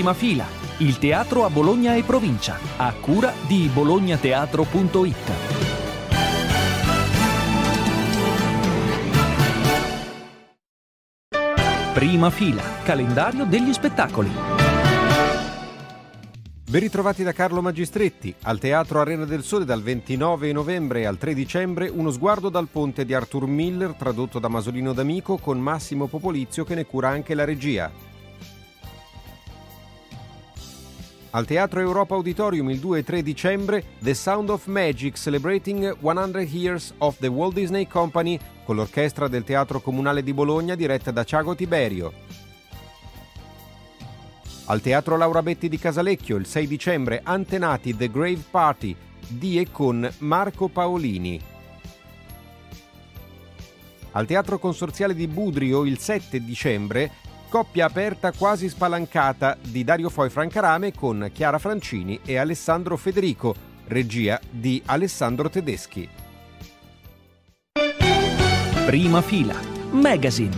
Prima fila, il teatro a Bologna e provincia, a cura di bolognateatro.it. Prima fila, calendario degli spettacoli. Ben ritrovati da Carlo Magistretti. Al Teatro Arena del Sole dal 29 novembre al 3 dicembre uno sguardo dal ponte di Arthur Miller tradotto da Masolino D'Amico con Massimo Popolizio che ne cura anche la regia. Al Teatro Europa Auditorium il 2 e 3 dicembre The Sound of Magic Celebrating 100 Years of the Walt Disney Company con l'orchestra del Teatro Comunale di Bologna diretta da Ciago Tiberio. Al Teatro Laura Betti di Casalecchio il 6 dicembre Antenati The Grave Party di e con Marco Paolini. Al Teatro Consorziale di Budrio il 7 dicembre Coppia aperta quasi spalancata di Dario Foi Francarame con Chiara Francini e Alessandro Federico, regia di Alessandro Tedeschi. Prima fila, Magazine.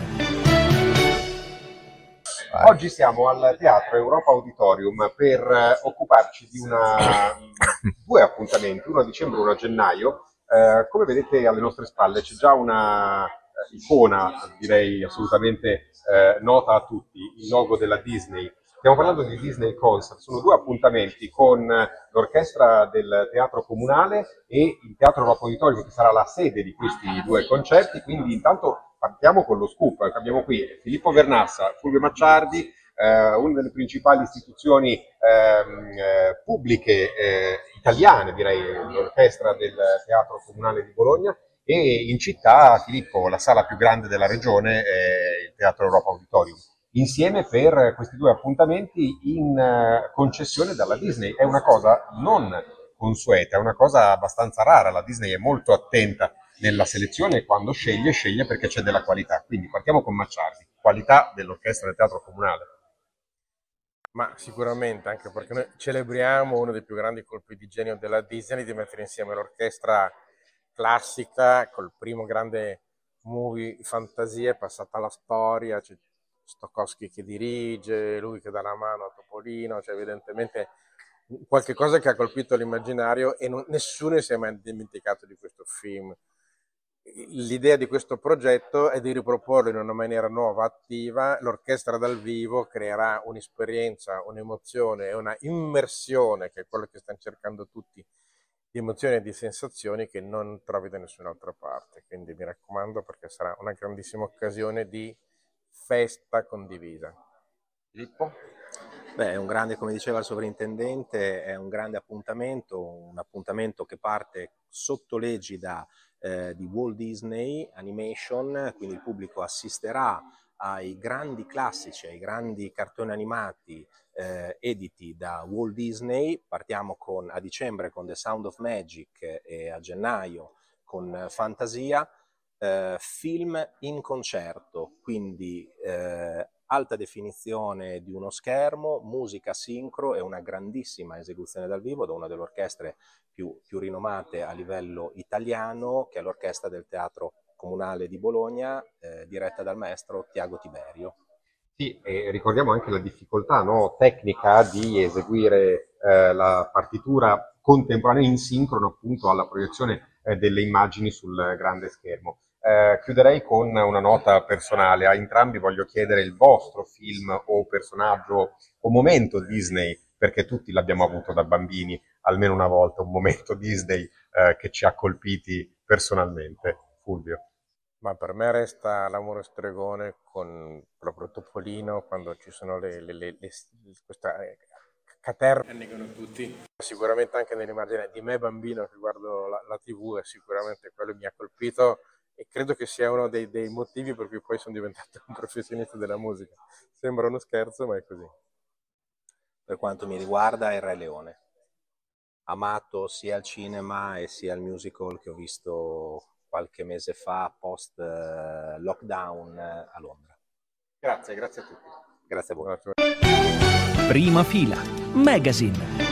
Oggi siamo al Teatro Europa Auditorium per eh, occuparci di una, due appuntamenti, uno a dicembre e uno a gennaio. Eh, come vedete alle nostre spalle c'è già una icona, direi assolutamente eh, nota a tutti, il logo della Disney. Stiamo parlando di Disney Concert, sono due appuntamenti con l'orchestra del Teatro Comunale e il Teatro Auditorium che sarà la sede di questi due concerti, quindi intanto partiamo con lo scoop. Abbiamo qui Filippo Vernassa, Fulvio Macciardi, eh, una delle principali istituzioni ehm, eh, pubbliche eh, italiane, direi, l'orchestra del Teatro Comunale di Bologna, e in città, Filippo, la sala più grande della regione è il Teatro Europa Auditorium. Insieme per questi due appuntamenti in uh, concessione dalla Disney. È una cosa non consueta, è una cosa abbastanza rara. La Disney è molto attenta nella selezione quando sceglie, sceglie perché c'è della qualità. Quindi partiamo con Macciardi, qualità dell'orchestra del teatro comunale. Ma sicuramente, anche perché noi celebriamo uno dei più grandi colpi di genio della Disney di mettere insieme l'orchestra classica col primo grande movie fantasia, è passata alla storia, c'è Stokowski che dirige, lui che dà la mano a Topolino, cioè evidentemente qualche cosa che ha colpito l'immaginario e non, nessuno si è mai dimenticato di questo film l'idea di questo progetto è di riproporlo in una maniera nuova, attiva. L'orchestra dal vivo creerà un'esperienza, un'emozione e una immersione, che è quello che stanno cercando tutti, di emozioni e di sensazioni che non trovi da nessun'altra parte. Quindi mi raccomando perché sarà una grandissima occasione di festa condivisa. Filippo? Beh, è un grande, come diceva il sovrintendente, è un grande appuntamento, un appuntamento che parte sotto l'egida eh, di Walt Disney Animation, quindi il pubblico assisterà ai grandi classici, ai grandi cartoni animati eh, editi da Walt Disney. Partiamo con, a dicembre con The Sound of Magic e a gennaio con Fantasia. Eh, film in concerto, quindi eh, alta definizione di uno schermo, musica sincro e una grandissima esecuzione dal vivo da una delle orchestre più, più rinomate a livello italiano, che è l'orchestra del Teatro Comunale di Bologna, eh, diretta dal maestro Tiago Tiberio. Sì, e ricordiamo anche la difficoltà no, tecnica di eseguire eh, la partitura contemporanea in sincrono appunto alla proiezione eh, delle immagini sul grande schermo. Eh, chiuderei con una nota personale. A entrambi voglio chiedere il vostro film o personaggio o momento Disney, perché tutti l'abbiamo avuto da bambini almeno una volta, un momento Disney eh, che ci ha colpiti personalmente. Fulvio. Ma per me resta l'amore stregone con proprio Topolino quando ci sono le, le, le, le questa eh, caterva. Sicuramente anche nell'immagine di me bambino che guardo la, la tv e sicuramente quello mi ha colpito e credo che sia uno dei, dei, motivi per cui poi sono diventato un professionista della musica. Sembra uno scherzo, ma è così. Per quanto mi riguarda, è Re Leone. Amato sia al cinema e sia al musical che ho visto qualche mese fa, post eh, lockdown eh, a Londra. Grazie, grazie a tutti. Grazie a voi. Prima fila, Magazine.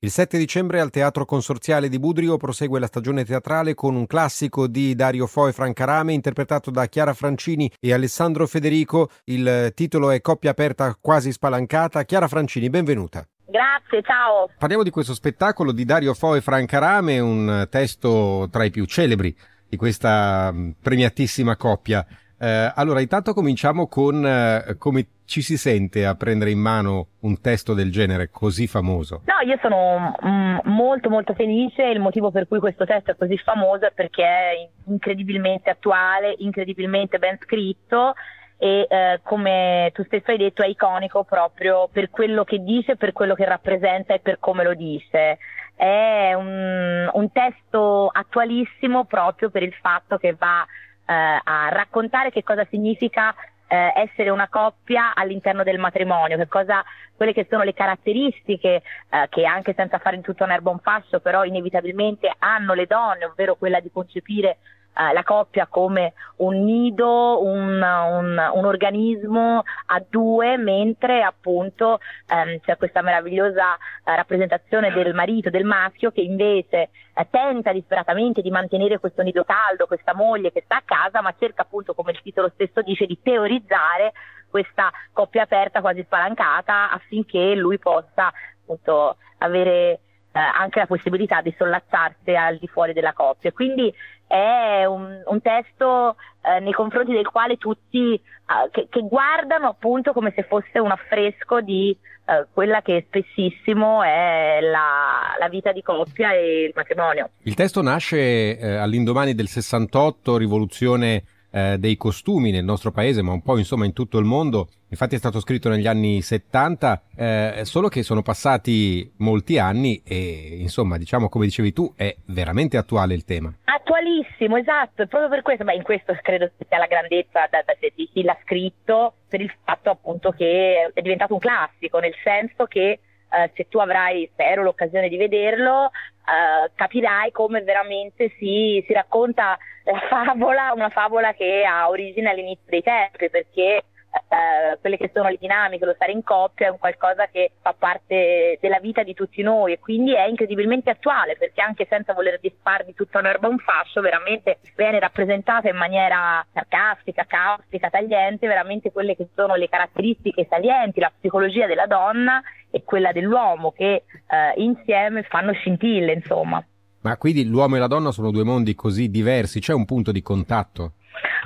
Il 7 dicembre al Teatro Consorziale di Budrio prosegue la stagione teatrale con un classico di Dario Fo e Francarame interpretato da Chiara Francini e Alessandro Federico. Il titolo è Coppia aperta quasi spalancata. Chiara Francini, benvenuta. Grazie, ciao. Parliamo di questo spettacolo di Dario Fo e Francarame, un testo tra i più celebri di questa mm, premiatissima coppia. Eh, allora, intanto cominciamo con eh, come ci si sente a prendere in mano un testo del genere così famoso. No, io sono mm, molto molto felice. Il motivo per cui questo testo è così famoso è perché è incredibilmente attuale, incredibilmente ben scritto e eh, come tu stesso hai detto è iconico proprio per quello che dice, per quello che rappresenta e per come lo dice. È un, un testo attualissimo proprio per il fatto che va eh, a raccontare che cosa significa eh, essere una coppia all'interno del matrimonio, che cosa, quelle che sono le caratteristiche eh, che anche senza fare in tutto un erbo un fascio, però inevitabilmente hanno le donne, ovvero quella di concepire eh, la coppia come un nido, un, un, un, organismo a due, mentre appunto ehm, c'è questa meravigliosa eh, rappresentazione del marito, del maschio, che invece eh, tenta disperatamente di mantenere questo nido caldo, questa moglie che sta a casa, ma cerca appunto, come il titolo stesso dice, di teorizzare questa coppia aperta quasi spalancata affinché lui possa appunto avere anche la possibilità di sollazzarsi al di fuori della coppia. Quindi è un, un testo eh, nei confronti del quale tutti eh, che, che, guardano appunto come se fosse un affresco di eh, quella che spessissimo è la, la, vita di coppia e il matrimonio. Il testo nasce eh, all'indomani del 68, rivoluzione eh, dei costumi nel nostro paese, ma un po' insomma in tutto il mondo. Infatti è stato scritto negli anni 70, eh, solo che sono passati molti anni e insomma, diciamo come dicevi tu, è veramente attuale il tema. Attualissimo, esatto, e proprio per questo, beh, in questo credo sia la grandezza di chi l'ha scritto, per il fatto appunto che è diventato un classico, nel senso che Uh, se tu avrai, spero, l'occasione di vederlo, uh, capirai come veramente si, si racconta la favola, una favola che ha origine all'inizio dei tempi, perché eh, quelle che sono le dinamiche, lo stare in coppia è un qualcosa che fa parte della vita di tutti noi e quindi è incredibilmente attuale perché anche senza voler disfar di tutta un'erba un fascio, veramente viene rappresentata in maniera sarcastica, caustica, tagliente, veramente quelle che sono le caratteristiche salienti, la psicologia della donna e quella dell'uomo che eh, insieme fanno scintille, insomma. Ma quindi l'uomo e la donna sono due mondi così diversi, c'è un punto di contatto?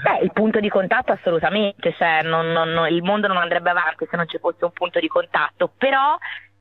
Beh, il punto di contatto assolutamente, cioè non, non, il mondo non andrebbe avanti se non ci fosse un punto di contatto, però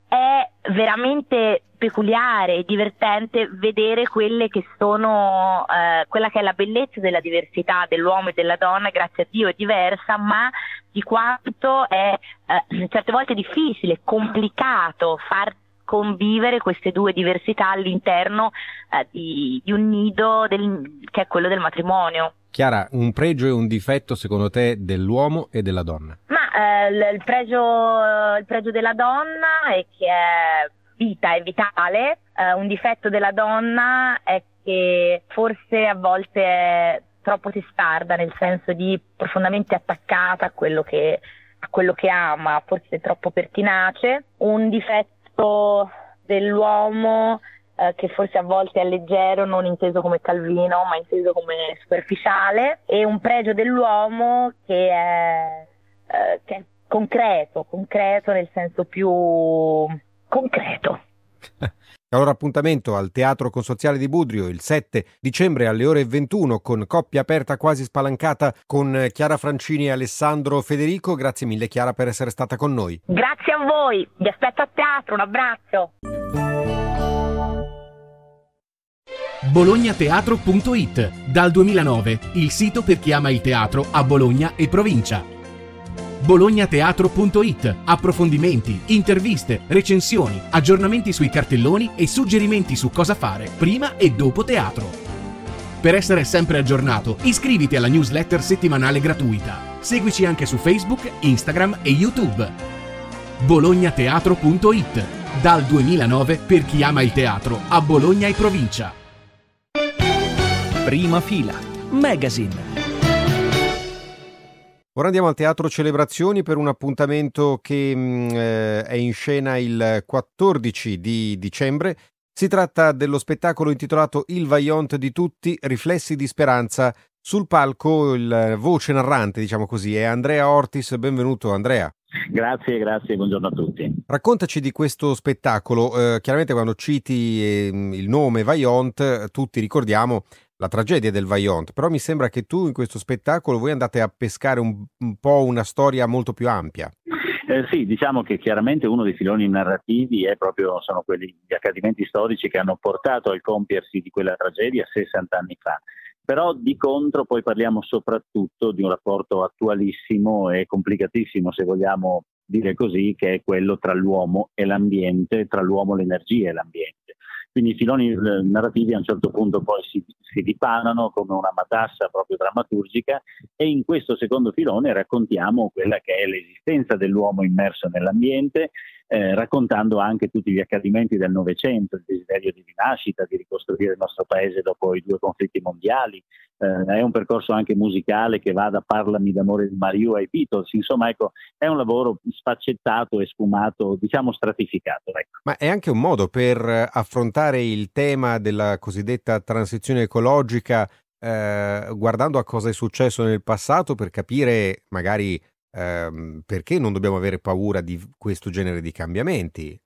è veramente peculiare e divertente vedere quelle che sono eh, quella che è la bellezza della diversità dell'uomo e della donna, grazie a Dio è diversa, ma di quanto è eh, certe volte difficile, complicato far convivere queste due diversità all'interno eh, di, di, un nido del, che è quello del matrimonio. Chiara, un pregio e un difetto secondo te dell'uomo e della donna? Ma eh, il, pregio, il, pregio, della donna è che è vita, è vitale, eh, un difetto della donna è che forse a volte è troppo testarda, nel senso di profondamente attaccata a quello che, a quello che ama, forse troppo pertinace. Un difetto dell'uomo eh, che forse a volte è leggero, non inteso come Calvino, ma inteso come superficiale, e un pregio dell'uomo che è, eh, che è concreto, concreto nel senso più concreto. Allora appuntamento al Teatro Consorziale di Budrio il 7 dicembre alle ore 21 con coppia aperta quasi spalancata con Chiara Francini e Alessandro Federico. Grazie mille Chiara per essere stata con noi. Grazie a voi, vi aspetto a teatro, un abbraccio. bolognateatro.it Dal 2009 il sito per chi ama il teatro a Bologna e provincia bolognateatro.it. Approfondimenti, interviste, recensioni, aggiornamenti sui cartelloni e suggerimenti su cosa fare prima e dopo teatro. Per essere sempre aggiornato, iscriviti alla newsletter settimanale gratuita. Seguici anche su Facebook, Instagram e YouTube. bolognateatro.it. Dal 2009 per chi ama il teatro a Bologna e provincia. Prima fila. Magazine Ora andiamo al Teatro Celebrazioni per un appuntamento che mm, eh, è in scena il 14 di dicembre. Si tratta dello spettacolo intitolato Il Vaillant di tutti, riflessi di speranza. Sul palco il voce narrante, diciamo così, è Andrea Ortis. Benvenuto Andrea. Grazie, grazie, buongiorno a tutti. Raccontaci di questo spettacolo. Eh, chiaramente quando citi eh, il nome Vaillant, tutti ricordiamo la tragedia del Vaillant, però mi sembra che tu in questo spettacolo voi andate a pescare un, un po' una storia molto più ampia. Eh, sì, diciamo che chiaramente uno dei filoni narrativi è proprio, sono quelli gli accadimenti storici che hanno portato al compiersi di quella tragedia 60 anni fa. Però di contro poi parliamo soprattutto di un rapporto attualissimo e complicatissimo, se vogliamo dire così, che è quello tra l'uomo e l'ambiente, tra l'uomo, l'energia e l'ambiente. Quindi i filoni eh, narrativi a un certo punto poi si, si dipanano come una matassa proprio drammaturgica e in questo secondo filone raccontiamo quella che è l'esistenza dell'uomo immerso nell'ambiente, eh, raccontando anche tutti gli accadimenti del Novecento, il desiderio di rinascita, di ricostruire il nostro paese dopo i due conflitti mondiali. Eh, è un percorso anche musicale che va da Parlami d'amore di Mario ai Beatles, insomma ecco, è un lavoro sfaccettato e sfumato, diciamo stratificato. Ecco. Ma è anche un modo per affrontare il tema della cosiddetta transizione ecologica eh, guardando a cosa è successo nel passato per capire magari ehm, perché non dobbiamo avere paura di questo genere di cambiamenti?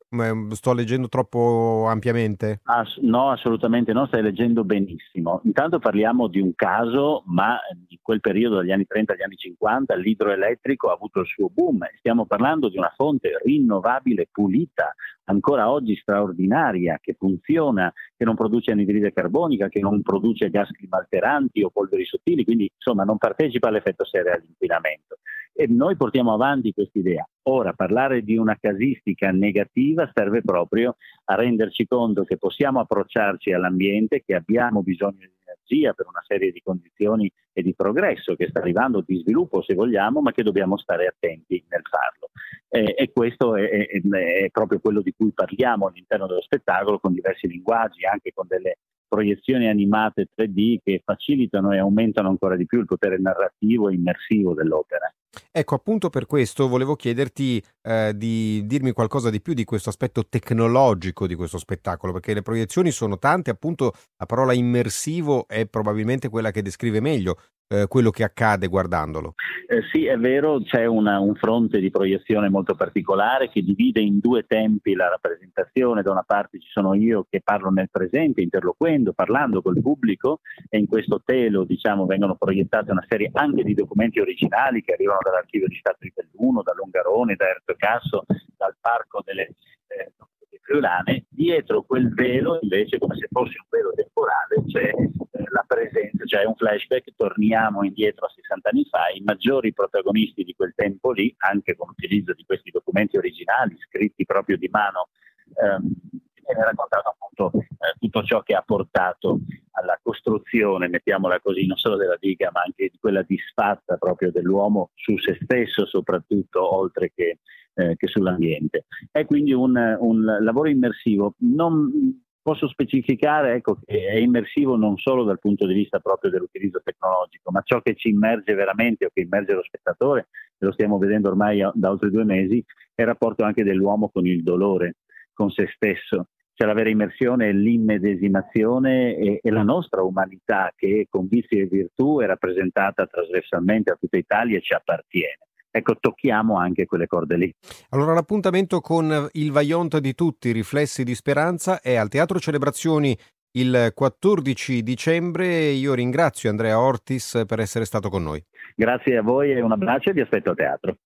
Sto leggendo troppo ampiamente? Ass- no, assolutamente no, stai leggendo benissimo. Intanto parliamo di un caso, ma in quel periodo dagli anni 30 agli anni 50 l'idroelettrico ha avuto il suo boom. Stiamo parlando di una fonte rinnovabile, pulita, ancora oggi straordinaria, che funziona, che non produce anidride carbonica, che non produce gas climalteranti o polveri sottili, quindi insomma non partecipa all'effetto serra all'inquinamento. E noi portiamo avanti questa idea. Ora, parlare di una casistica negativa serve proprio a renderci conto che possiamo approcciarci all'ambiente, che abbiamo bisogno di energia per una serie di condizioni e di progresso che sta arrivando, di sviluppo se vogliamo, ma che dobbiamo stare attenti nel farlo. Eh, e questo è, è, è proprio quello di cui parliamo all'interno dello spettacolo con diversi linguaggi, anche con delle proiezioni animate 3D che facilitano e aumentano ancora di più il potere narrativo e immersivo dell'opera. Ecco, appunto per questo volevo chiederti eh, di dirmi qualcosa di più di questo aspetto tecnologico di questo spettacolo, perché le proiezioni sono tante, appunto la parola immersivo è probabilmente quella che descrive meglio eh, quello che accade guardandolo. Eh, sì, è vero, c'è una, un fronte di proiezione molto particolare che divide in due tempi la rappresentazione. Da una parte ci sono io che parlo nel presente, interloquendo, parlando col pubblico e in questo telo diciamo, vengono proiettate una serie anche di documenti originali che arrivano dall'archivio di Stato di Belluno, da Longarone, da Erto Casso, dal Parco delle eh, friulane. Dietro quel velo invece, come se fosse un velo temporale, c'è la presenza, cioè un flashback, torniamo indietro a 60 anni fa, i maggiori protagonisti di quel tempo lì, anche con l'utilizzo di questi documenti originali, scritti proprio di mano, ehm, viene raccontato appunto eh, tutto ciò che ha portato alla costruzione, mettiamola così, non solo della diga, ma anche di quella disfatta proprio dell'uomo su se stesso soprattutto, oltre che, eh, che sull'ambiente. È quindi un, un lavoro immersivo. Non, Posso specificare ecco, che è immersivo non solo dal punto di vista proprio dell'utilizzo tecnologico, ma ciò che ci immerge veramente o che immerge lo spettatore, lo stiamo vedendo ormai da oltre due mesi, è il rapporto anche dell'uomo con il dolore, con se stesso. Cioè la vera immersione l'immedesimazione e, e la nostra umanità che con vizi e virtù è rappresentata trasversalmente a tutta Italia e ci appartiene ecco, tocchiamo anche quelle corde lì. Allora l'appuntamento con il Vaillant di tutti, Riflessi di Speranza, è al Teatro Celebrazioni il 14 dicembre. Io ringrazio Andrea Ortis per essere stato con noi. Grazie a voi e un abbraccio e vi aspetto a teatro.